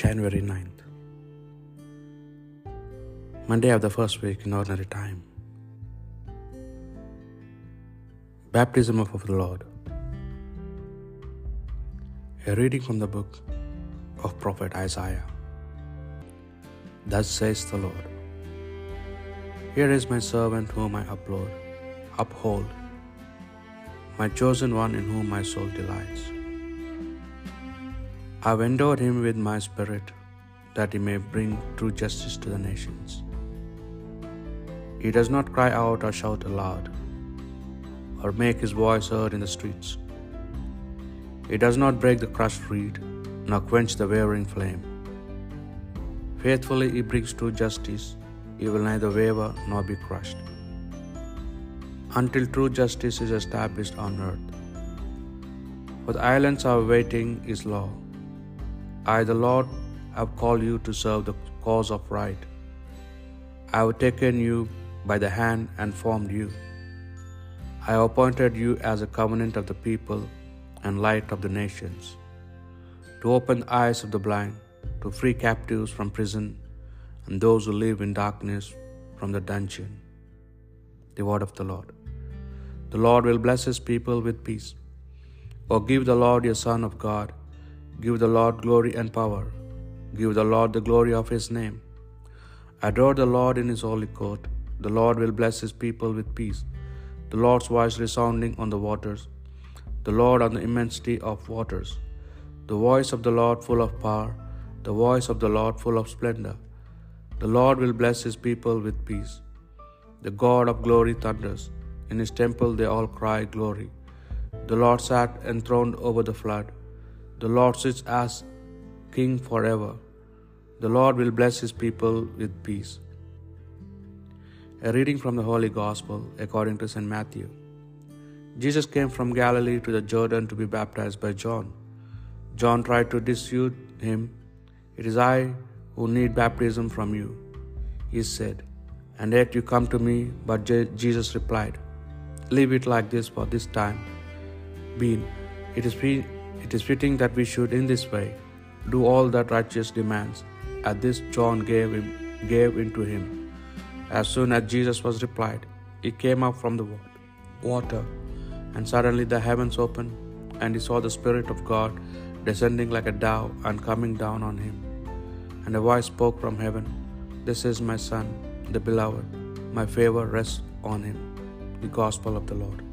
January 9th. Monday of the first week in ordinary time. Baptism of the Lord. A reading from the book of Prophet Isaiah. Thus says the Lord Here is my servant whom I upload, uphold, my chosen one in whom my soul delights. I have endowed him with my spirit, that he may bring true justice to the nations. He does not cry out or shout aloud, or make his voice heard in the streets. He does not break the crushed reed, nor quench the wavering flame. Faithfully he brings true justice, he will neither waver nor be crushed, until true justice is established on earth. For the islands are waiting his law. I, the Lord, have called you to serve the cause of right. I have taken you by the hand and formed you. I have appointed you as a covenant of the people and light of the nations, to open the eyes of the blind, to free captives from prison, and those who live in darkness from the dungeon. The word of the Lord. The Lord will bless his people with peace. O give the Lord your Son of God. Give the Lord glory and power. Give the Lord the glory of his name. Adore the Lord in his holy court. The Lord will bless his people with peace. The Lord's voice resounding on the waters. The Lord on the immensity of waters. The voice of the Lord full of power. The voice of the Lord full of splendor. The Lord will bless his people with peace. The God of glory thunders. In his temple they all cry glory. The Lord sat enthroned over the flood. The Lord sits as king forever. The Lord will bless his people with peace. A reading from the Holy Gospel according to St. Matthew. Jesus came from Galilee to the Jordan to be baptized by John. John tried to dissuade him. It is I who need baptism from you, he said, and yet you come to me. But Je- Jesus replied, Leave it like this for this time. Being, it is, it is fitting that we should in this way do all that righteous demands. At this John gave him gave into him. As soon as Jesus was replied, he came up from the wa- water, and suddenly the heavens opened, and he saw the Spirit of God descending like a dove and coming down on him. And a voice spoke from heaven, This is my Son, the beloved, my favor rests on him. The Gospel of the Lord.